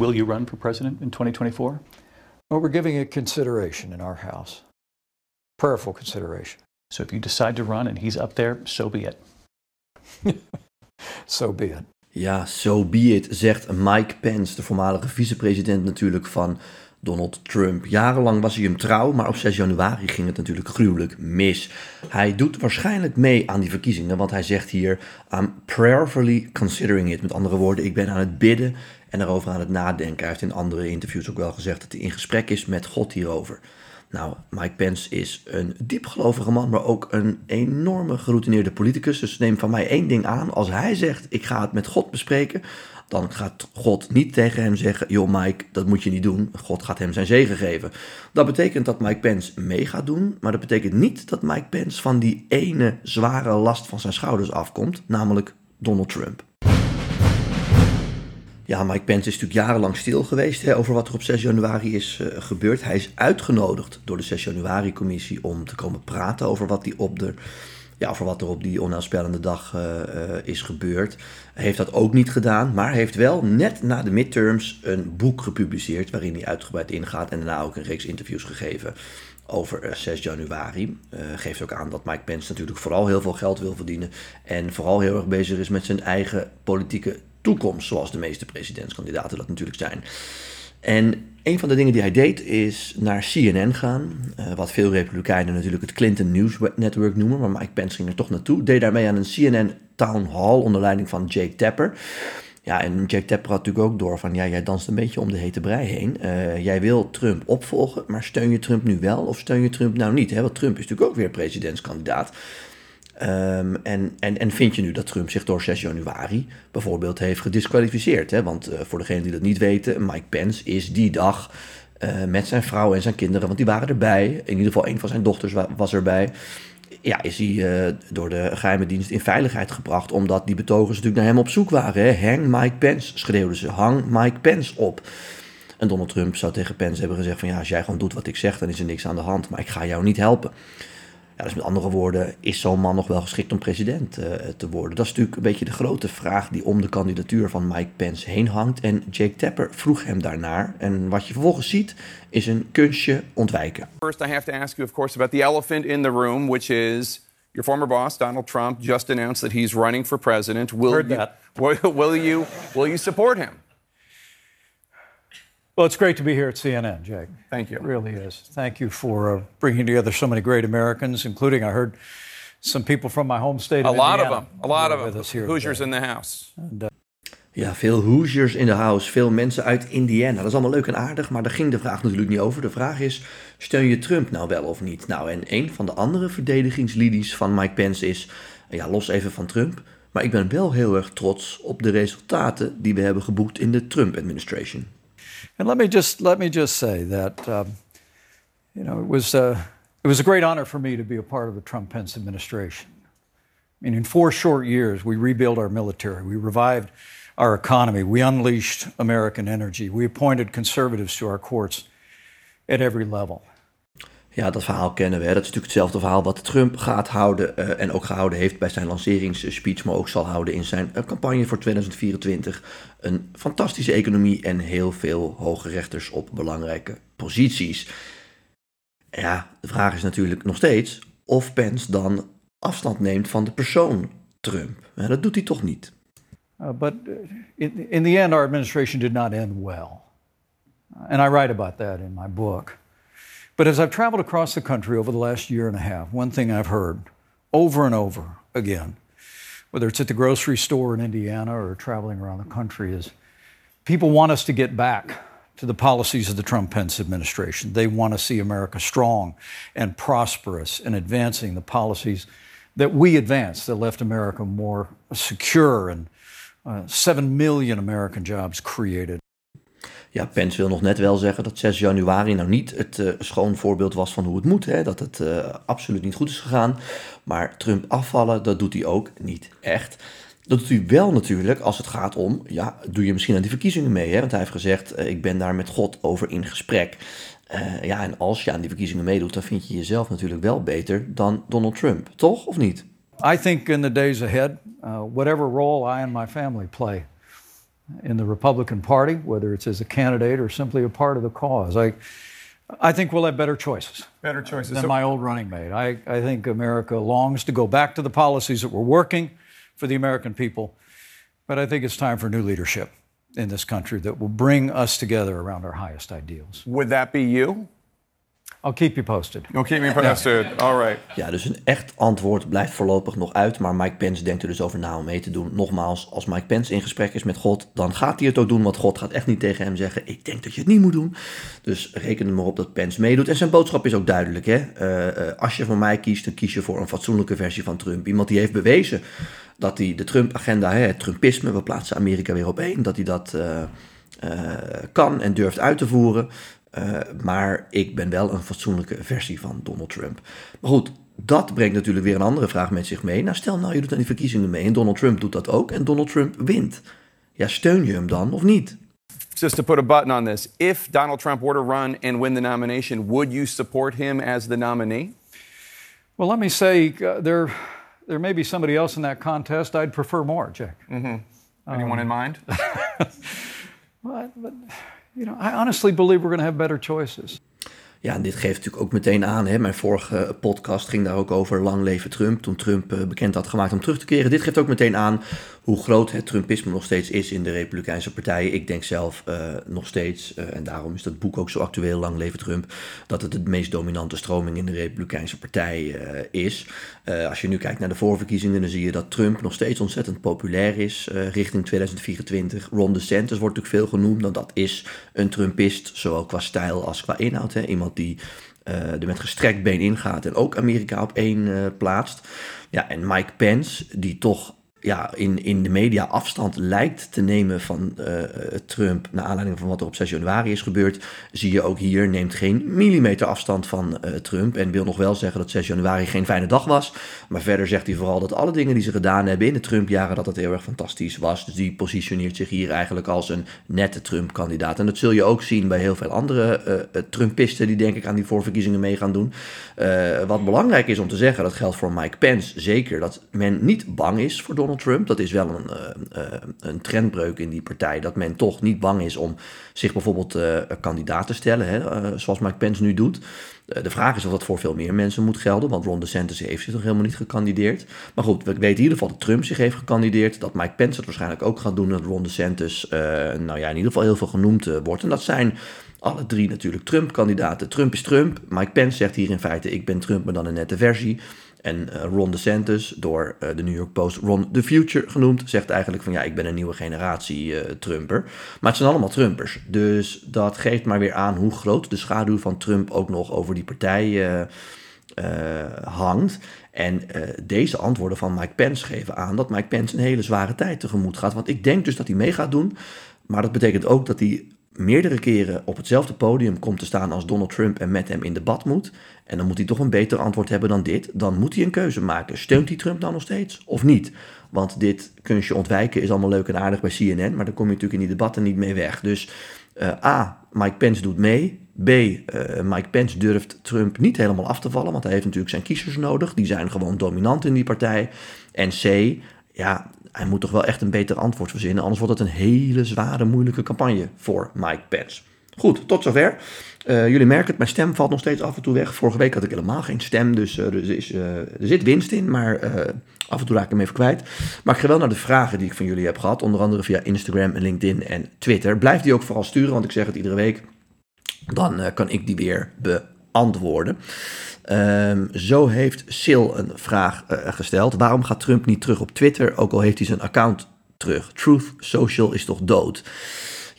Will you run for president in 2024? Well, we're giving it consideration in our House. Prayerful consideration. So if you decide to run and he's up there, so be it. so be it. Ja, so be it, zegt Mike Pence, de voormalige vicepresident natuurlijk van Donald Trump. Jarenlang was hij hem trouw, maar op 6 januari ging het natuurlijk gruwelijk mis. Hij doet waarschijnlijk mee aan die verkiezingen, want hij zegt hier: I'm prayerfully considering it. Met andere woorden, ik ben aan het bidden en erover aan het nadenken. Hij heeft in andere interviews ook wel gezegd dat hij in gesprek is met God hierover. Nou, Mike Pence is een diepgelovige man, maar ook een enorme geroutineerde politicus. Dus neem van mij één ding aan. Als hij zegt, ik ga het met God bespreken, dan gaat God niet tegen hem zeggen: Joh, Mike, dat moet je niet doen. God gaat hem zijn zegen geven. Dat betekent dat Mike Pence mee gaat doen, maar dat betekent niet dat Mike Pence van die ene zware last van zijn schouders afkomt, namelijk Donald Trump. Ja, Mike Pence is natuurlijk jarenlang stil geweest hè, over wat er op 6 januari is uh, gebeurd. Hij is uitgenodigd door de 6 januari-commissie om te komen praten over wat, die op de, ja, over wat er op die onheilspellende dag uh, uh, is gebeurd. Hij heeft dat ook niet gedaan, maar heeft wel net na de midterms een boek gepubliceerd waarin hij uitgebreid ingaat en daarna ook een reeks interviews gegeven over 6 januari. geeft ook aan dat Mike Pence natuurlijk vooral heel veel geld wil verdienen en vooral heel erg bezig is met zijn eigen politieke toekomst, zoals de meeste presidentskandidaten dat natuurlijk zijn. En een van de dingen die hij deed is naar CNN gaan, uh, wat veel Republikeinen natuurlijk het Clinton News Network noemen, maar Mike Pence ging er toch naartoe. Deed daarmee aan een CNN Town Hall onder leiding van Jake Tapper. Ja, en Jake Tapper had natuurlijk ook door van, ja, jij danst een beetje om de hete brei heen. Uh, jij wil Trump opvolgen, maar steun je Trump nu wel of steun je Trump nou niet? Hè? Want Trump is natuurlijk ook weer presidentskandidaat. Um, en, en, en vind je nu dat Trump zich door 6 januari bijvoorbeeld heeft gedisqualificeerd? Hè? Want uh, voor degenen die dat niet weten, Mike Pence is die dag uh, met zijn vrouw en zijn kinderen, want die waren erbij. In ieder geval een van zijn dochters was erbij. Ja, is hij uh, door de geheime dienst in veiligheid gebracht, omdat die betogers natuurlijk naar hem op zoek waren. Hè? Hang Mike Pence, schreeuwden ze. Hang Mike Pence op. En Donald Trump zou tegen Pence hebben gezegd van ja, als jij gewoon doet wat ik zeg, dan is er niks aan de hand. Maar ik ga jou niet helpen. Ja, dus met andere woorden, is zo'n man nog wel geschikt om president uh, te worden? Dat is natuurlijk een beetje de grote vraag die om de kandidatuur van Mike Pence heen hangt. En Jake Tapper vroeg hem daarnaar. En wat je vervolgens ziet, is een kunstje ontwijken. First, I have to ask you, of course, about the elephant in the room, which is your former boss, Donald Trump, just announced that he's running for president. Will Heard you, that. Will, will you, will you support him? Well, it's great to be here at CNN, Jake. Thank you. It really is. Thank you for uh, bringing together so many great Americans, including I heard some people from my home state. A Of lot of Indiana them. A lot of them. here Hoosiers today. in the house. And, uh, Ja, veel Hoosiers in de house, veel mensen uit Indiana. Dat is allemaal leuk en aardig, maar daar ging de vraag natuurlijk niet over. De vraag is, steun je Trump nou wel of niet? Nou, en een van de andere verdedigingslinies van Mike Pence is, ja, los even van Trump, maar ik ben wel heel erg trots op de resultaten die we hebben geboekt in de Trump-administration. And let me just let me just say that um, you know it was uh, it was a great honor for me to be a part of the Trump Pence administration. I mean, in four short years, we rebuilt our military, we revived our economy, we unleashed American energy, we appointed conservatives to our courts at every level. Ja, dat verhaal kennen we. Dat is natuurlijk hetzelfde verhaal wat Trump gaat houden uh, en ook gehouden heeft bij zijn lanceringsspeech, maar ook zal houden in zijn uh, campagne voor 2024. Een fantastische economie en heel veel hoge rechters op belangrijke posities. Ja, de vraag is natuurlijk nog steeds of Pence dan afstand neemt van de persoon Trump. Dat doet hij toch niet. Uh, but in, in the end, our administration did not end well. And I write about that in my book. But as I've traveled across the country over the last year and a half, one thing I've heard over and over again, whether it's at the grocery store in Indiana or traveling around the country, is people want us to get back to the policies of the Trump Pence administration. They want to see America strong and prosperous and advancing the policies that we advanced that left America more secure and uh, 7 million American jobs created. Ja, Pence wil nog net wel zeggen dat 6 januari nou niet het uh, schoon voorbeeld was van hoe het moet. Hè? Dat het uh, absoluut niet goed is gegaan. Maar Trump afvallen, dat doet hij ook niet echt. Dat doet hij wel natuurlijk als het gaat om, ja, doe je misschien aan die verkiezingen mee? Hè? Want hij heeft gezegd, uh, ik ben daar met God over in gesprek. ja, en als je aan die verkiezingen meedoet, dan vind je jezelf natuurlijk wel beter dan Donald Trump, toch of niet? I think in the days ahead, uh, whatever role I and my family play in the Republican Party, whether it's as a candidate or simply a part of the cause. I, I think we'll have better choices Better choices. than So- my old running mate. I, I think America longs to go back to the policies that were working for the American people, but I think it's time for new leadership in this country that will bring us together around our highest ideals. Would that be you? I'll keep you posted. Don't keep me posted. All right. Ja, dus een echt antwoord blijft voorlopig nog uit. Maar Mike Pence denkt er dus over na om mee te doen. Nogmaals, als Mike Pence in gesprek is met God, dan gaat hij het ook doen. Want God gaat echt niet tegen hem zeggen: Ik denk dat je het niet moet doen. Dus reken er maar op dat Pence meedoet. En zijn boodschap is ook duidelijk. Hè? Eh, eh, als je voor mij kiest, dan kies je voor een fatsoenlijke versie van Trump. Iemand die heeft bewezen dat hij de Trump-agenda, hè, het Trumpisme, we plaatsen Amerika weer op één, dat hij dat eh, eh, kan en durft uit te voeren. Eh, maar ik ben wel een fatsoenlijke versie van Donald Trump. Maar goed, dat brengt natuurlijk weer een andere vraag met zich mee. Nou, stel nou, je doet aan die verkiezingen mee en Donald Trump doet dat ook en Donald Trump wint. Ja, steun je hem dan of niet? Just to put a button on this, if Donald Trump were to run and win the nomination, would you support him as the nominee? Well, let me say uh, there, there may be somebody else in that contest I'd prefer more, Jack. Anyone in mind? But, you know, I honestly believe we're going to have better choices. Ja, en dit geeft natuurlijk ook meteen aan. Hè? Mijn vorige podcast ging daar ook over lang leven Trump. Toen Trump eh, bekend had gemaakt om terug te keren. Dit geeft ook meteen aan hoe groot het Trumpisme nog steeds is in de Republikeinse partijen. Ik denk zelf eh, nog steeds, eh, en daarom is dat boek ook zo actueel, Lang leven Trump, dat het de meest dominante stroming in de Republikeinse partij eh, is. Als je nu kijkt naar de voorverkiezingen, dan zie je dat Trump nog steeds ontzettend populair is richting 2024. Ron DeSantis wordt natuurlijk veel genoemd, want dat is een Trumpist, zowel qua stijl als qua inhoud. Hè? Iemand die er met gestrekt been ingaat en ook Amerika op één plaatst. Ja, en Mike Pence, die toch ja, in, in de media afstand lijkt te nemen van eh, Trump, naar aanleiding van wat er op 6 januari is gebeurd, zie je ook hier, neemt geen millimeter afstand van eh, Trump en wil nog wel zeggen dat 6 januari geen fijne dag was. Maar verder zegt hij vooral dat alle dingen die ze gedaan hebben in de Trump-jaren, dat dat heel erg fantastisch was. Dus die positioneert zich hier eigenlijk als een nette Trump-kandidaat. En dat zul je ook zien bij heel veel andere eh, Trumpisten die denk ik aan die voorverkiezingen mee gaan doen. Wat belangrijk is om te zeggen, dat geldt voor Mike Pence zeker, dat men niet bang is voor Trump. Dat is wel een, eh, eh, een trendbreuk in die partij, dat men toch niet bang is om zich bijvoorbeeld eh, kandidaat te stellen, hè, zoals Mike Pence nu doet. De vraag is of dat voor veel meer mensen moet gelden, want Ron DeSantis heeft zich nog helemaal niet gekandideerd. Maar goed, we weten in ieder geval dat Trump zich heeft gekandideerd, dat Mike Pence het waarschijnlijk ook gaat doen, dat Ron DeSantis, eh, nou ja, in ieder geval heel veel genoemd wordt. En dat zijn alle drie natuurlijk Trump-kandidaten. Trump is Trump. Mike Pence zegt hier in feite: ik ben Trump, maar dan een nette versie. En eh, Ron DeSantis, door eh, de New York Post Ron the Future genoemd, zegt eigenlijk van ja, ik ben een nieuwe generatie eh, Trumper. Maar het zijn allemaal Trumpers. Dus dat geeft maar weer aan hoe groot de schaduw van Trump ook nog over die partij hangt. En deze antwoorden van Mike Pence geven aan dat Mike Pence een hele zware tijd tegemoet gaat. Want ik denk dus dat hij mee gaat doen. Maar dat betekent ook dat hij meerdere keren op hetzelfde podium komt te staan als Donald Trump en met hem in debat moet. En dan moet hij toch een beter antwoord hebben dan dit. Dan moet hij een keuze maken. Steunt hij Trump dan nog steeds of niet? Want dit kunstje ontwijken is allemaal leuk en aardig bij CNN, maar daar kom je natuurlijk in die debatten niet mee weg. Dus eh, A, Mike Pence doet mee. B, eh, Mike Pence durft Trump niet helemaal af te vallen, want hij heeft natuurlijk zijn kiezers nodig. Die zijn gewoon dominant in die partij. En C, ja, hij moet toch wel echt een beter antwoord verzinnen, anders wordt het een hele zware, moeilijke campagne voor Mike Pence. Goed, tot zover. Eh, jullie merken het, mijn stem valt nog steeds af en toe weg. Vorige week had ik helemaal geen stem, dus eh, er, is, eh, er zit winst in, maar af en toe raak ik hem even kwijt. Maar ik ga wel naar de vragen die ik van jullie heb gehad, onder andere via Instagram, LinkedIn en Twitter. Blijf die ook vooral sturen, want ik zeg het iedere week. Dan kan ik die weer beantwoorden. Ehm, zo heeft Sil een vraag eh, gesteld. Waarom gaat Trump niet terug op Twitter, ook al heeft hij zijn account terug? Truth Social is toch dood?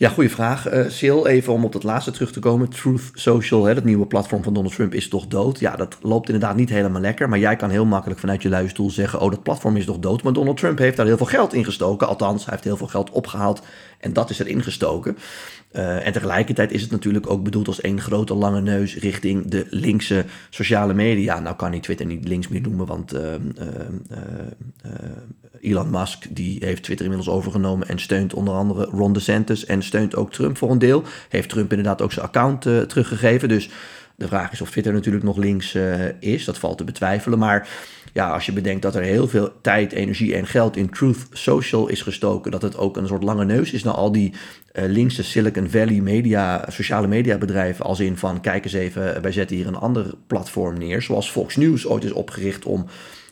Ja, goede vraag. eh Sil, even om op dat laatste terug te komen. Truth Social, dat nieuwe platform van Donald Trump, is toch dood? Ja, dat loopt inderdaad niet helemaal lekker. Maar jij kan heel makkelijk vanuit je luie stoel zeggen... oh, dat platform is toch dood? Maar Donald Trump heeft daar heel veel geld in gestoken. Althans, hij heeft heel veel geld opgehaald en dat is erin gestoken. Uh, en tegelijkertijd is het natuurlijk ook bedoeld als één grote lange neus richting de linkse sociale media. Nou kan hij Twitter niet links meer noemen, want uh, uh, Elon Musk die heeft Twitter inmiddels overgenomen en steunt onder andere Ron DeSantis en steunt ook Trump voor een deel. Heeft Trump inderdaad ook zijn account teruggegeven, dus De vraag is of Twitter natuurlijk nog links is. Dat valt te betwijfelen. Maar ja, als je bedenkt dat er heel veel tijd, energie en geld in Truth Social is gestoken, dat het ook een soort lange neus is naar al die uh, linkse Silicon Valley media, sociale media bedrijven, als in van kijk eens even, wij zetten hier een ander platform neer, zoals Fox News ooit is opgericht om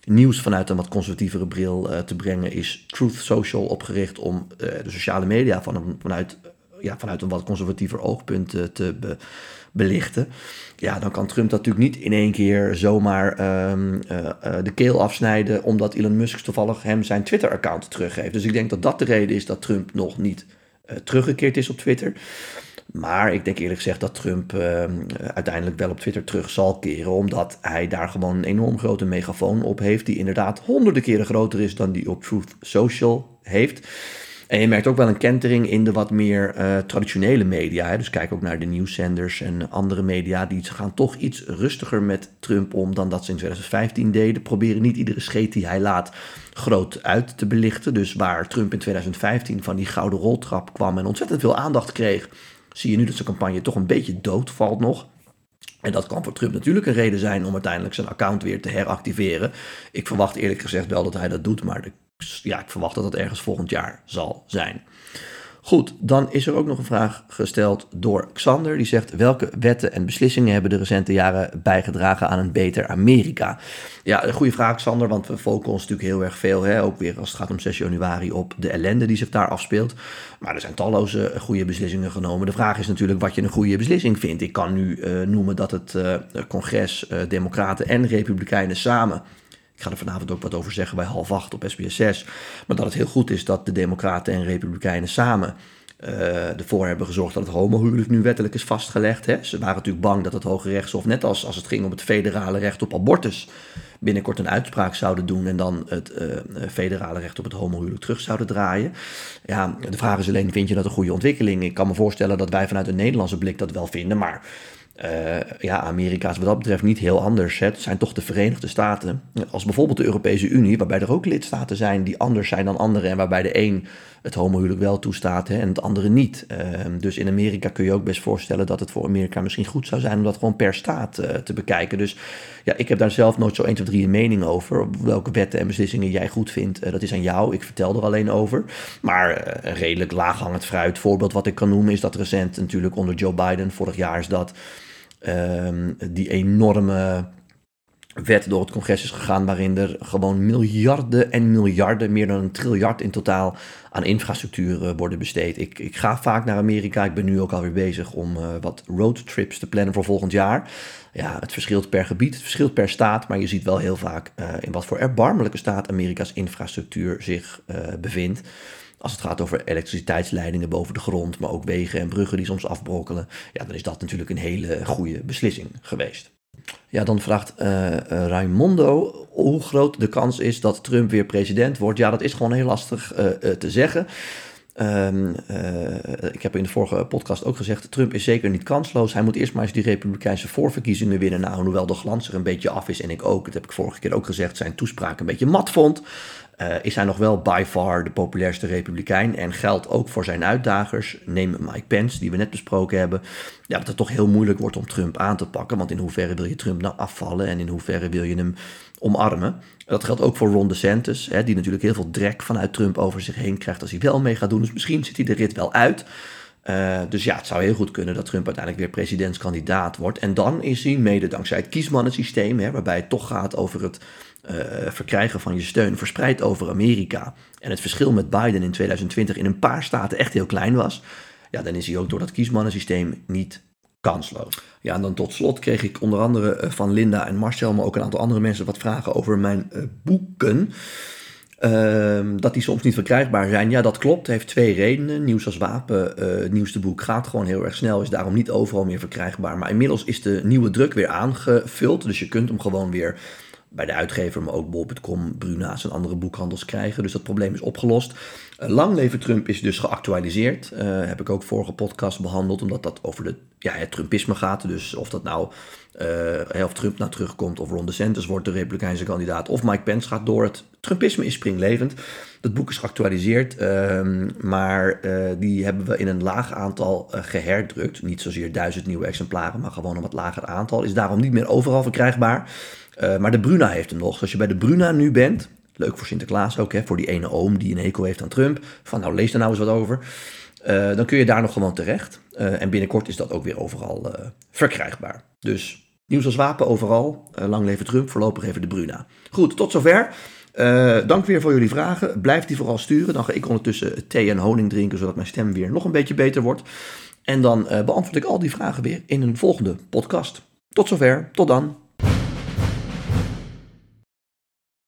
nieuws vanuit een wat conservatievere bril te brengen, is Truth Social opgericht om de sociale media van, vanuit, ja, vanuit een wat conservatiever oogpunt te be belichten. Ja, dan kan Trump dat natuurlijk niet in één keer zomaar um, uh, uh, de keel afsnijden, omdat Elon Musk toevallig hem zijn Twitter-account teruggeeft. Dus ik denk dat dat de reden is dat Trump nog niet uh, teruggekeerd is op Twitter. Maar ik denk eerlijk gezegd dat Trump ehm, uiteindelijk wel op Twitter terug zal keren, omdat hij daar gewoon een enorm grote megafoon op heeft, die inderdaad honderden keren groter is dan die op Truth Social heeft. En je merkt ook wel een kentering in de wat meer uh, traditionele media. Hè. Dus kijk ook naar de nieuwszenders en andere media. Die gaan toch iets rustiger met Trump om dan dat ze in 2015 deden. Proberen niet iedere scheet die hij laat groot uit te belichten. Dus waar Trump in 2015 van die gouden roltrap kwam en ontzettend veel aandacht kreeg. Zie je nu dat zijn campagne toch een beetje doodvalt nog. En dat kan voor Trump natuurlijk een reden zijn om uiteindelijk zijn account weer te heractiveren. Ik verwacht eerlijk gezegd wel dat hij dat doet, maar de ja, ik verwacht dat dat ergens volgend jaar zal zijn. Goed, dan is er ook nog een vraag gesteld door Xander. Die zegt: Welke wetten en beslissingen hebben de recente jaren bijgedragen aan een beter Amerika? Ja, een goede vraag, Xander, want we focussen ons natuurlijk heel erg veel, hè, ook weer als het gaat om 6 januari, op de ellende die zich daar afspeelt. Maar er zijn talloze goede beslissingen genomen. De vraag is natuurlijk wat je een goede beslissing vindt. Ik kan nu uh, noemen dat het uh, congres, Democraten en Republikeinen samen ik ga er vanavond ook wat over zeggen bij half acht op SBS 6. Maar dat het heel goed is dat de Democraten en Republikeinen samen uh, ervoor hebben gezorgd dat het homohuwelijk nu wettelijk is vastgelegd. Hè. Ze waren natuurlijk bang dat het Hoge Rechtshof, net als als het ging om het federale recht op abortus, binnenkort een uitspraak zouden doen en dan het uh, federale recht op het homohuwelijk terug zouden draaien. Ja, de vraag is alleen, vind je dat een goede ontwikkeling? Ik kan me voorstellen dat wij vanuit een Nederlandse blik dat wel vinden, maar uh, ja, Amerika is wat dat betreft niet heel anders. Hè. Het zijn toch de Verenigde Staten. Als bijvoorbeeld de Europese Unie, waarbij er ook lidstaten zijn die anders zijn dan anderen. En waarbij de een het homohuwelijk wel toestaat hè, en het andere niet. Uh, dus in Amerika kun je ook best voorstellen dat het voor Amerika misschien goed zou zijn om dat gewoon per staat uh, te bekijken. Dus ja, ik heb daar zelf nooit zo 1, 2, 3 een mening over. Welke wetten en beslissingen jij goed vindt, dat is aan jou. Ik vertel er alleen over. Maar een redelijk laaghangend fruit voorbeeld wat ik kan noemen is dat recent natuurlijk onder Joe Biden, vorig jaar is dat um, die enorme wet door het congres is gegaan waarin er gewoon miljarden en miljarden, meer dan een triljard in totaal aan infrastructuur uh, worden besteed. Ik, ik ga vaak naar Amerika, ik ben nu ook alweer bezig om uh, wat roadtrips te plannen voor volgend jaar. Ja, het verschilt per gebied, het verschilt per staat, maar je ziet wel heel vaak uh, in wat voor erbarmelijke staat Amerika's infrastructuur zich bevindt. Als het gaat over elektriciteitsleidingen boven de grond, maar ook wegen en bruggen die soms afbrokkelen. Ja, dan is dat natuurlijk een hele goede beslissing geweest. Ja, dan vraagt uh, Raimondo hoe groot de kans is dat Trump weer president wordt. Ja, dat is gewoon heel lastig uh, te zeggen. Um, ik heb in de vorige podcast ook gezegd, Trump is zeker niet kansloos. Hij moet eerst maar eens die republikeinse voorverkiezingen winnen. Nou, hoewel de glans er een beetje af is en ik ook, dat heb ik vorige keer ook gezegd, zijn toespraak een beetje mat vond. Uh, is hij nog wel by far de populairste republikein en geldt ook voor zijn uitdagers. Neem Mike Pence, die we net besproken hebben. Ja, dat het toch heel moeilijk wordt om Trump aan te pakken. Want in hoeverre wil je Trump nou afvallen en in hoeverre wil je hem omarmen? Dat geldt ook voor Ron DeSantis, hè, die natuurlijk heel veel drek vanuit Trump over zich heen krijgt als hij wel mee gaat doen. Dus misschien zit hij de rit wel uit. Uh, dus ja, het zou heel goed kunnen dat Trump uiteindelijk weer presidentskandidaat wordt. En dan is hij, mede dankzij het kiesmannensysteem, hè, waarbij het toch gaat over het uh, verkrijgen van je steun verspreid over Amerika. En het verschil met Biden in 2020 in een paar staten echt heel klein was. Ja, dan is hij ook door dat kiesmannensysteem niet kansloos. Ja, en dan tot slot kreeg ik onder andere eh, van Linda en Marcel, maar ook een aantal andere mensen wat vragen over mijn boeken. Uh, dat die soms niet verkrijgbaar zijn. Ja, dat klopt. Heeft twee redenen. Nieuws als wapen, uh, het nieuwste boek gaat gewoon heel erg snel. Is daarom niet overal meer verkrijgbaar. Maar inmiddels is de nieuwe druk weer aangevuld. Dus je kunt hem gewoon weer bij de uitgever, maar ook bol.com, Bruna's en andere boekhandels krijgen. Dus dat probleem is opgelost. Uh, Lang leven Trump is dus geactualiseerd. Uh, heb ik ook vorige podcast behandeld, omdat dat over de, ja, het Trumpisme gaat. Dus of dat nou, uh, of Trump nou terugkomt, of Ron DeSantis wordt de Republikeinse kandidaat, of Mike Pence gaat door het Trumpisme is springlevend. Dat boek is geactualiseerd, ehm, maar die hebben we in een laag aantal geherdrukt. Niet zozeer duizend nieuwe exemplaren, maar gewoon een wat lager aantal. Is daarom niet meer overal verkrijgbaar. Maar de Bruna heeft hem nog. Dus als je bij de Bruna nu bent, leuk voor Sinterklaas ook, hè, voor die ene oom die een hekel heeft aan Trump. Van nou, lees er nou eens wat over. dan kun je daar nog gewoon terecht. en binnenkort is dat ook weer overal verkrijgbaar. Dus Nieuws als wapen overal. Lang leven Trump, voorlopig even de Bruna. Goed, tot zover. Dank weer voor jullie vragen. Blijf die vooral sturen. Dan ga ik ondertussen thee en honing drinken, zodat mijn stem weer nog een beetje beter wordt. En dan beantwoord ik al die vragen weer in een volgende podcast. Tot zover, tot dan.